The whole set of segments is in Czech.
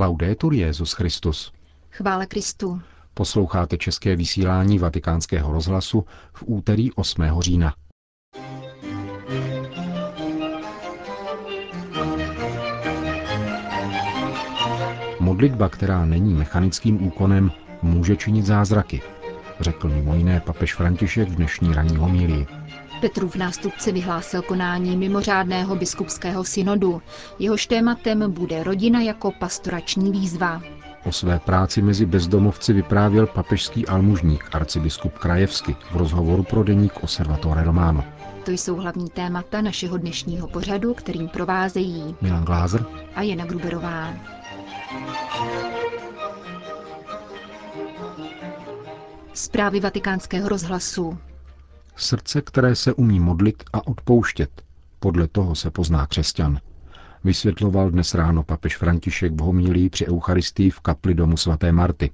Laudetur Jezus Christus. Chvále Kristu. Posloucháte české vysílání Vatikánského rozhlasu v úterý 8. října. Modlitba, která není mechanickým úkonem, může činit zázraky, řekl mimo jiné papež František v dnešní ranní homílii. Petrův nástupce vyhlásil konání mimořádného biskupského synodu. Jehož tématem bude rodina jako pastorační výzva. O své práci mezi bezdomovci vyprávěl papežský almužník arcibiskup Krajevsky v rozhovoru pro deník Osservatore Romano. To jsou hlavní témata našeho dnešního pořadu, kterým provázejí Milan Glázer a Jana Gruberová. Zprávy vatikánského rozhlasu. Srdce, které se umí modlit a odpouštět. Podle toho se pozná křesťan. Vysvětloval dnes ráno papež František homílii při Eucharistii v kapli domu svaté Marty.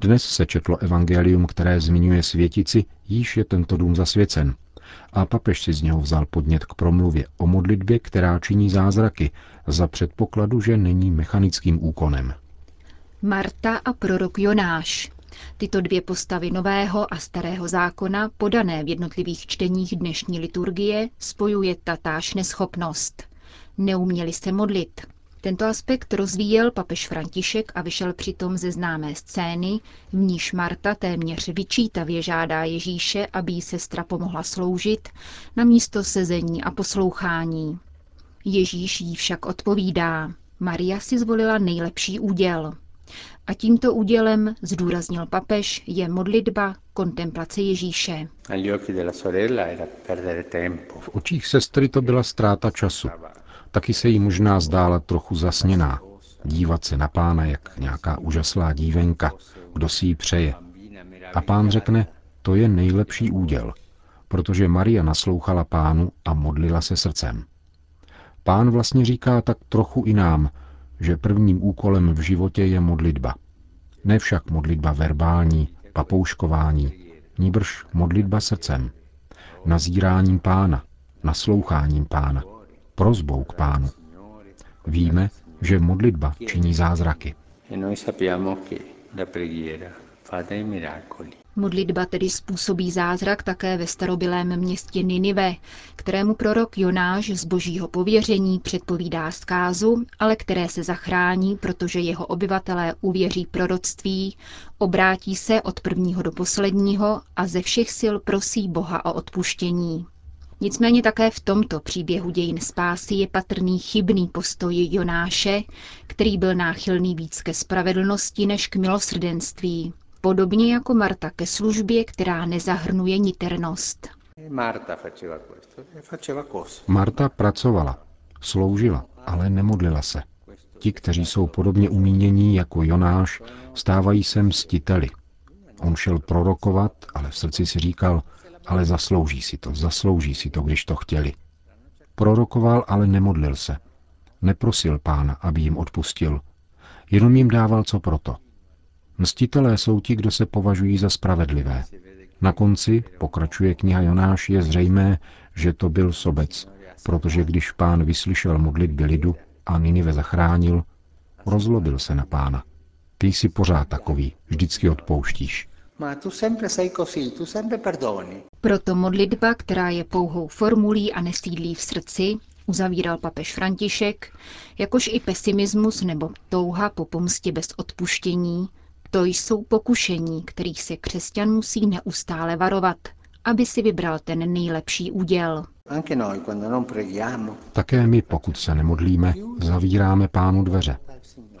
Dnes se četlo evangelium, které zmiňuje světici, již je tento dům zasvěcen. A papež si z něho vzal podnět k promluvě o modlitbě, která činí zázraky, za předpokladu, že není mechanickým úkonem. Marta a prorok Jonáš. Tyto dvě postavy nového a starého zákona, podané v jednotlivých čteních dnešní liturgie, spojuje tatáž neschopnost. Neuměli se modlit. Tento aspekt rozvíjel papež František a vyšel přitom ze známé scény, v níž Marta téměř vyčítavě žádá Ježíše, aby jí sestra pomohla sloužit, na místo sezení a poslouchání. Ježíš jí však odpovídá. Maria si zvolila nejlepší úděl. A tímto údělem, zdůraznil papež, je modlitba kontemplace Ježíše. V očích sestry to byla ztráta času. Taky se jí možná zdála trochu zasněná. Dívat se na pána jak nějaká úžaslá dívenka, kdo si ji přeje. A pán řekne, to je nejlepší úděl, protože Maria naslouchala pánu a modlila se srdcem. Pán vlastně říká tak trochu i nám, že prvním úkolem v životě je modlitba. Ne však modlitba verbální, papouškování, níbrž modlitba srdcem, nazíráním pána, nasloucháním pána, prozbou k pánu. Víme, že modlitba činí zázraky. Modlitba tedy způsobí zázrak také ve starobylém městě Ninive, kterému prorok Jonáš z božího pověření předpovídá zkázu, ale které se zachrání, protože jeho obyvatelé uvěří proroctví, obrátí se od prvního do posledního a ze všech sil prosí Boha o odpuštění. Nicméně také v tomto příběhu dějin spásy je patrný chybný postoj Jonáše, který byl náchylný víc ke spravedlnosti než k milosrdenství podobně jako Marta ke službě, která nezahrnuje niternost. Marta pracovala, sloužila, ale nemodlila se. Ti, kteří jsou podobně umínění jako Jonáš, stávají se mstiteli. On šel prorokovat, ale v srdci si říkal, ale zaslouží si to, zaslouží si to, když to chtěli. Prorokoval, ale nemodlil se. Neprosil pána, aby jim odpustil. Jenom jim dával co proto. Mstitelé jsou ti, kdo se považují za spravedlivé. Na konci, pokračuje kniha Jonáš, je zřejmé, že to byl sobec, protože když pán vyslyšel modlitby lidu a Ninive zachránil, rozlobil se na pána. Ty jsi pořád takový, vždycky odpouštíš. Proto modlitba, která je pouhou formulí a nesídlí v srdci, uzavíral papež František, jakož i pesimismus nebo touha po pomstě bez odpuštění, to jsou pokušení, kterých se křesťan musí neustále varovat, aby si vybral ten nejlepší úděl. Také my, pokud se nemodlíme, zavíráme pánu dveře.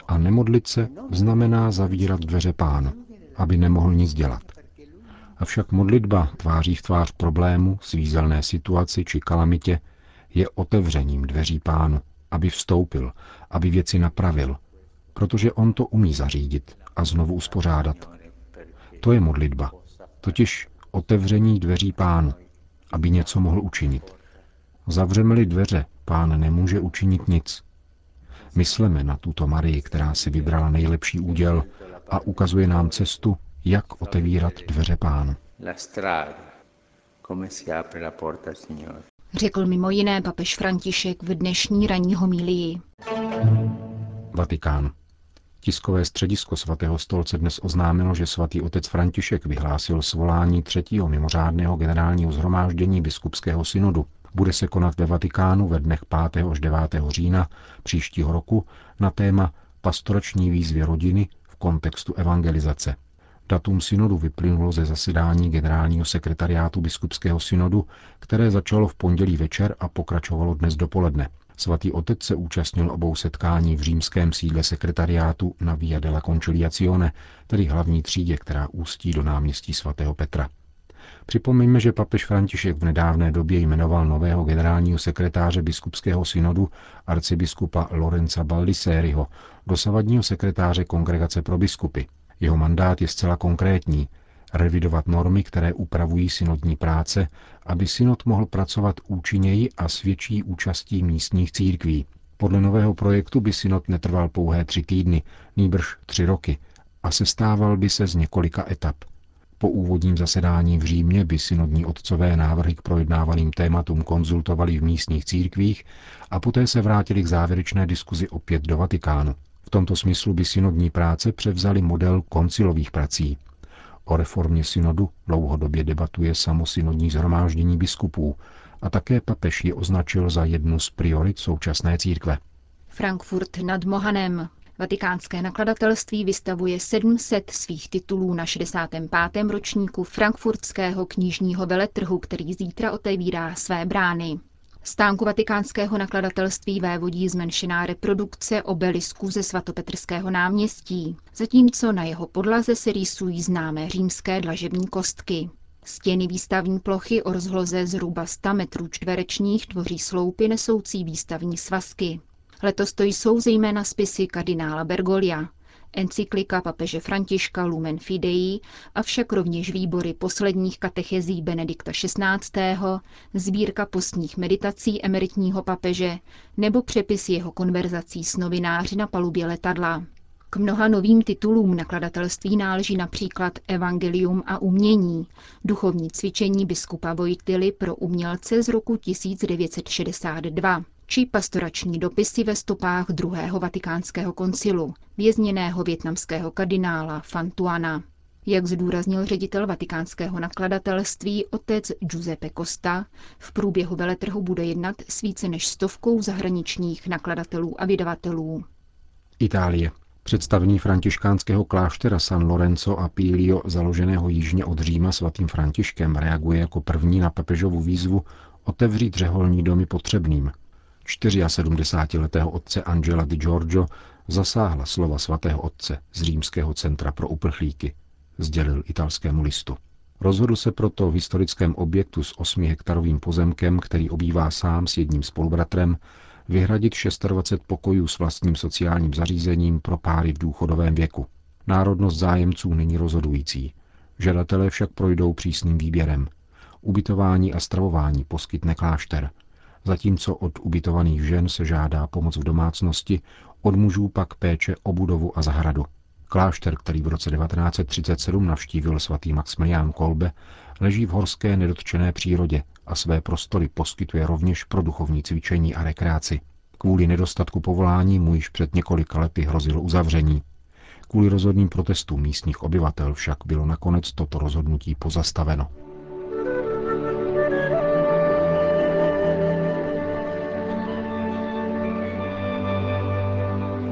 A nemodlit se znamená zavírat dveře pánu, aby nemohl nic dělat. Avšak modlitba tváří v tvář problému, svízelné situaci či kalamitě je otevřením dveří pánu, aby vstoupil, aby věci napravil, protože on to umí zařídit a znovu uspořádat. To je modlitba, totiž otevření dveří pánu, aby něco mohl učinit. Zavřeme-li dveře, pán nemůže učinit nic. Mysleme na tuto Marii, která si vybrala nejlepší úděl a ukazuje nám cestu, jak otevírat dveře pánu. Řekl mimo jiné papež František v dnešní ranní homílii. Vatikán. Tiskové středisko svatého stolce dnes oznámilo, že svatý otec František vyhlásil svolání třetího mimořádného generálního zhromáždění biskupského synodu. Bude se konat ve Vatikánu ve dnech 5. až 9. října příštího roku na téma pastorační výzvy rodiny v kontextu evangelizace. Datum synodu vyplynulo ze zasedání generálního sekretariátu biskupského synodu, které začalo v pondělí večer a pokračovalo dnes dopoledne. Svatý otec se účastnil obou setkání v římském sídle sekretariátu na Via della Conciliazione, tedy hlavní třídě, která ústí do náměstí svatého Petra. Připomeňme, že papež František v nedávné době jmenoval nového generálního sekretáře biskupského synodu arcibiskupa Lorenza Baldisseriho, dosavadního sekretáře Kongregace pro biskupy. Jeho mandát je zcela konkrétní revidovat normy, které upravují synodní práce, aby synod mohl pracovat účinněji a s větší účastí místních církví. Podle nového projektu by synod netrval pouhé tři týdny, nýbrž tři roky a sestával by se z několika etap. Po úvodním zasedání v Římě by synodní otcové návrhy k projednávaným tématům konzultovali v místních církvích a poté se vrátili k závěrečné diskuzi opět do Vatikánu. V tomto smyslu by synodní práce převzali model koncilových prací. O reformě synodu dlouhodobě debatuje samosynodní zhromáždění biskupů a také papež ji označil za jednu z priorit současné církve. Frankfurt nad Mohanem. Vatikánské nakladatelství vystavuje 700 svých titulů na 65. ročníku frankfurtského knižního veletrhu, který zítra otevírá své brány. Stánku vatikánského nakladatelství vévodí zmenšená reprodukce obelisku ze svatopetrského náměstí, zatímco na jeho podlaze se rýsují známé římské dlažební kostky. Stěny výstavní plochy o rozloze zhruba 100 metrů čtverečních tvoří sloupy nesoucí výstavní svazky. Letos to jsou zejména spisy kardinála Bergolia, encyklika papeže Františka Lumen Fidei, avšak rovněž výbory posledních katechezí Benedikta XVI., sbírka postních meditací emeritního papeže nebo přepis jeho konverzací s novináři na palubě letadla. K mnoha novým titulům nakladatelství náleží například Evangelium a umění, duchovní cvičení biskupa Vojtily pro umělce z roku 1962 či pastorační dopisy ve stopách druhého vatikánského koncilu, vězněného větnamského kardinála Fantuana. Jak zdůraznil ředitel vatikánského nakladatelství otec Giuseppe Costa, v průběhu veletrhu bude jednat s více než stovkou zahraničních nakladatelů a vydavatelů. Itálie. Představení františkánského kláštera San Lorenzo a Pílio, založeného jižně od Říma svatým Františkem, reaguje jako první na papežovu výzvu otevřít řeholní domy potřebným. 74-letého otce Angela Di Giorgio zasáhla slova svatého otce z Římského centra pro uprchlíky, sdělil italskému listu. Rozhodl se proto v historickém objektu s 8 hektarovým pozemkem, který obývá sám s jedním spolubratrem, vyhradit 26 pokojů s vlastním sociálním zařízením pro páry v důchodovém věku. Národnost zájemců není rozhodující. Žadatelé však projdou přísným výběrem. Ubytování a stravování poskytne klášter – zatímco od ubytovaných žen se žádá pomoc v domácnosti, od mužů pak péče o budovu a zahradu. Klášter, který v roce 1937 navštívil svatý Maximilián Kolbe, leží v horské nedotčené přírodě a své prostory poskytuje rovněž pro duchovní cvičení a rekreaci. Kvůli nedostatku povolání mu již před několika lety hrozilo uzavření. Kvůli rozhodným protestům místních obyvatel však bylo nakonec toto rozhodnutí pozastaveno.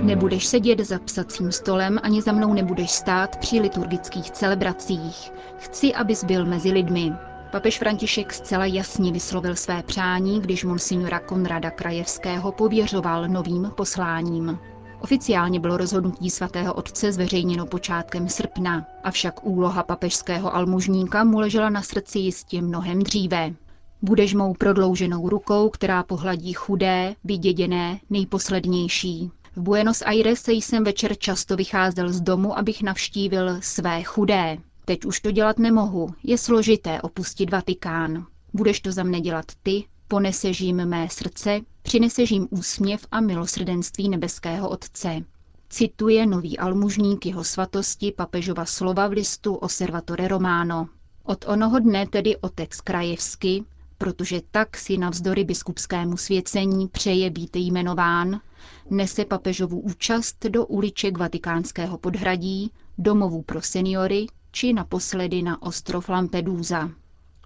Nebudeš sedět za psacím stolem, ani za mnou nebudeš stát při liturgických celebracích. Chci, abys byl mezi lidmi. Papež František zcela jasně vyslovil své přání, když monsignora Konrada Krajevského pověřoval novým posláním. Oficiálně bylo rozhodnutí svatého otce zveřejněno počátkem srpna, avšak úloha papežského almužníka mu ležela na srdci jistě mnohem dříve. Budeš mou prodlouženou rukou, která pohladí chudé, vyděděné, nejposlednější. V Buenos Aires jsem večer často vycházel z domu, abych navštívil své chudé. Teď už to dělat nemohu, je složité opustit Vatikán. Budeš to za mne dělat ty, poneseš jim mé srdce, přineseš jim úsměv a milosrdenství nebeského Otce. Cituje nový almužník jeho svatosti papežova slova v listu Osservatore Romano. Od onoho dne tedy otec Krajevsky, protože tak si navzdory biskupskému svěcení přeje být jmenován, nese papežovu účast do uliček vatikánského podhradí, domovů pro seniory či naposledy na ostrov Lampedusa.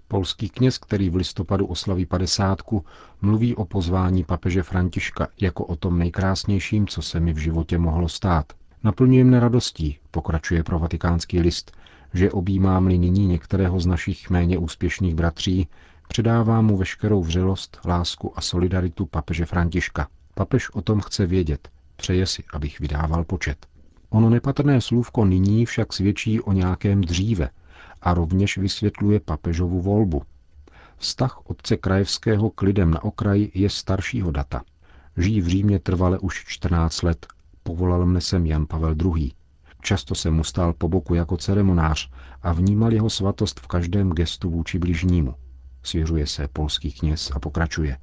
Polský kněz, který v listopadu oslaví padesátku, mluví o pozvání papeže Františka jako o tom nejkrásnějším, co se mi v životě mohlo stát. Naplňuje mne radostí, pokračuje pro vatikánský list, že objímám-li nyní některého z našich méně úspěšných bratří, předávám mu veškerou vřelost, lásku a solidaritu papeže Františka. Papež o tom chce vědět, přeje si, abych vydával počet. Ono nepatrné slůvko nyní však svědčí o nějakém dříve a rovněž vysvětluje papežovu volbu. Vztah otce Krajevského k lidem na okraji je staršího data. Žijí v Římě trvale už 14 let. Povolal mne sem Jan Pavel II. Často se mu stál po boku jako ceremonář a vnímal jeho svatost v každém gestu vůči bližnímu. Svěřuje se polský kněz a pokračuje.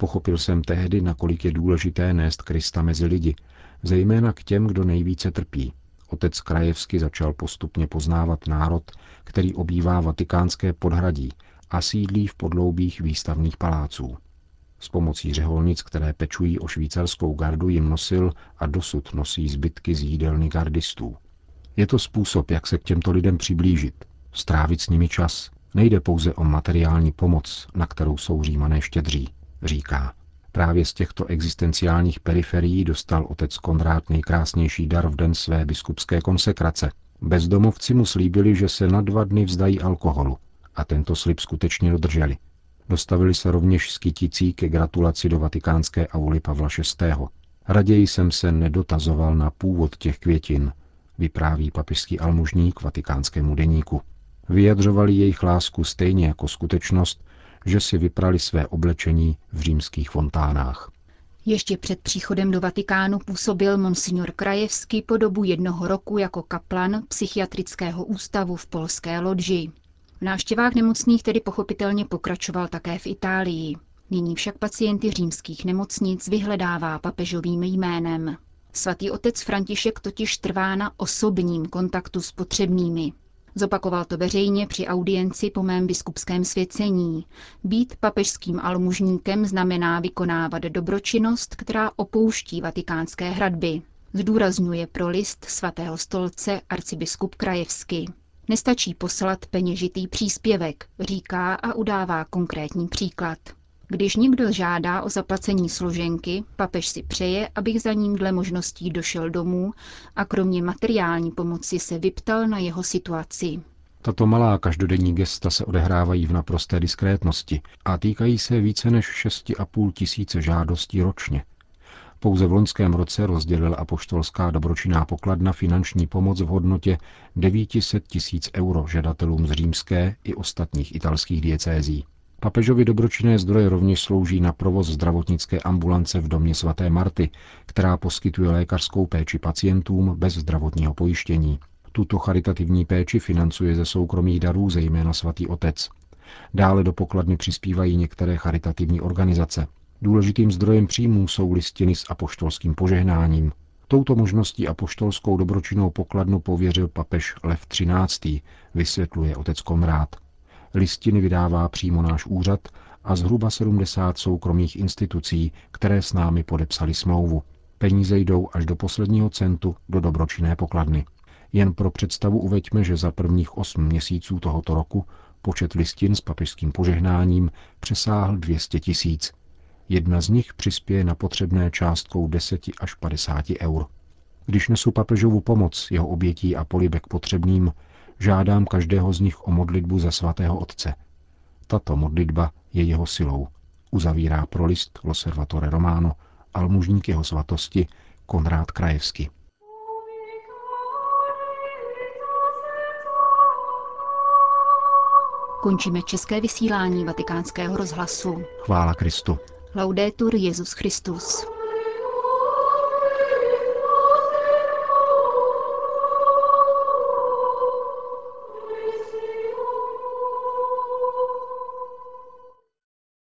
Pochopil jsem tehdy, nakolik je důležité nést Krista mezi lidi, zejména k těm, kdo nejvíce trpí. Otec Krajevsky začal postupně poznávat národ, který obývá vatikánské podhradí a sídlí v podloubích výstavných paláců. S pomocí řeholnic, které pečují o švýcarskou gardu, jim nosil a dosud nosí zbytky z jídelny gardistů. Je to způsob, jak se k těmto lidem přiblížit, strávit s nimi čas. Nejde pouze o materiální pomoc, na kterou jsou římané štědří, říká. Právě z těchto existenciálních periferií dostal otec Konrád nejkrásnější dar v den své biskupské konsekrace. Bezdomovci mu slíbili, že se na dva dny vzdají alkoholu a tento slib skutečně dodrželi. Dostavili se rovněž skyticí ke gratulaci do vatikánské auly Pavla VI. Raději jsem se nedotazoval na původ těch květin, vypráví papižský almužník vatikánskému deníku. Vyjadřovali jejich lásku stejně jako skutečnost, že si vyprali své oblečení v římských fontánách. Ještě před příchodem do Vatikánu působil monsignor Krajevský po dobu jednoho roku jako kaplan psychiatrického ústavu v polské Lodži. V návštěvách nemocných tedy pochopitelně pokračoval také v Itálii. Nyní však pacienty římských nemocnic vyhledává papežovým jménem. Svatý otec František totiž trvá na osobním kontaktu s potřebnými. Zopakoval to veřejně při audienci po mém biskupském svěcení. Být papežským almužníkem znamená vykonávat dobročinnost, která opouští vatikánské hradby. Zdůrazňuje pro list svatého stolce arcibiskup Krajevsky. Nestačí poslat peněžitý příspěvek, říká a udává konkrétní příklad. Když někdo žádá o zaplacení složenky, papež si přeje, abych za ním dle možností došel domů a kromě materiální pomoci se vyptal na jeho situaci. Tato malá každodenní gesta se odehrávají v naprosté diskrétnosti a týkají se více než 6,5 tisíce žádostí ročně. Pouze v loňském roce rozdělila apoštolská dobročinná pokladna finanční pomoc v hodnotě 900 tisíc euro žadatelům z římské i ostatních italských diecézí. Papežovi dobročinné zdroje rovněž slouží na provoz zdravotnické ambulance v domě svaté Marty, která poskytuje lékařskou péči pacientům bez zdravotního pojištění. Tuto charitativní péči financuje ze soukromých darů zejména svatý otec. Dále do pokladny přispívají některé charitativní organizace. Důležitým zdrojem příjmů jsou listiny s apoštolským požehnáním. Touto možností apoštolskou dobročinnou pokladnu pověřil papež Lev XIII., vysvětluje otec Konrád. Listiny vydává přímo náš úřad a zhruba 70 soukromých institucí, které s námi podepsali smlouvu. Peníze jdou až do posledního centu do dobročinné pokladny. Jen pro představu uveďme, že za prvních 8 měsíců tohoto roku počet listin s papežským požehnáním přesáhl 200 tisíc. Jedna z nich přispěje na potřebné částkou 10 až 50 eur. Když nesu papežovu pomoc, jeho obětí a polibek potřebným, žádám každého z nich o modlitbu za svatého Otce. Tato modlitba je jeho silou. Uzavírá pro list Loservatore Romano almužník jeho svatosti Konrád Krajevsky. Končíme české vysílání vatikánského rozhlasu. Chvála Kristu. Laudetur Jezus Christus.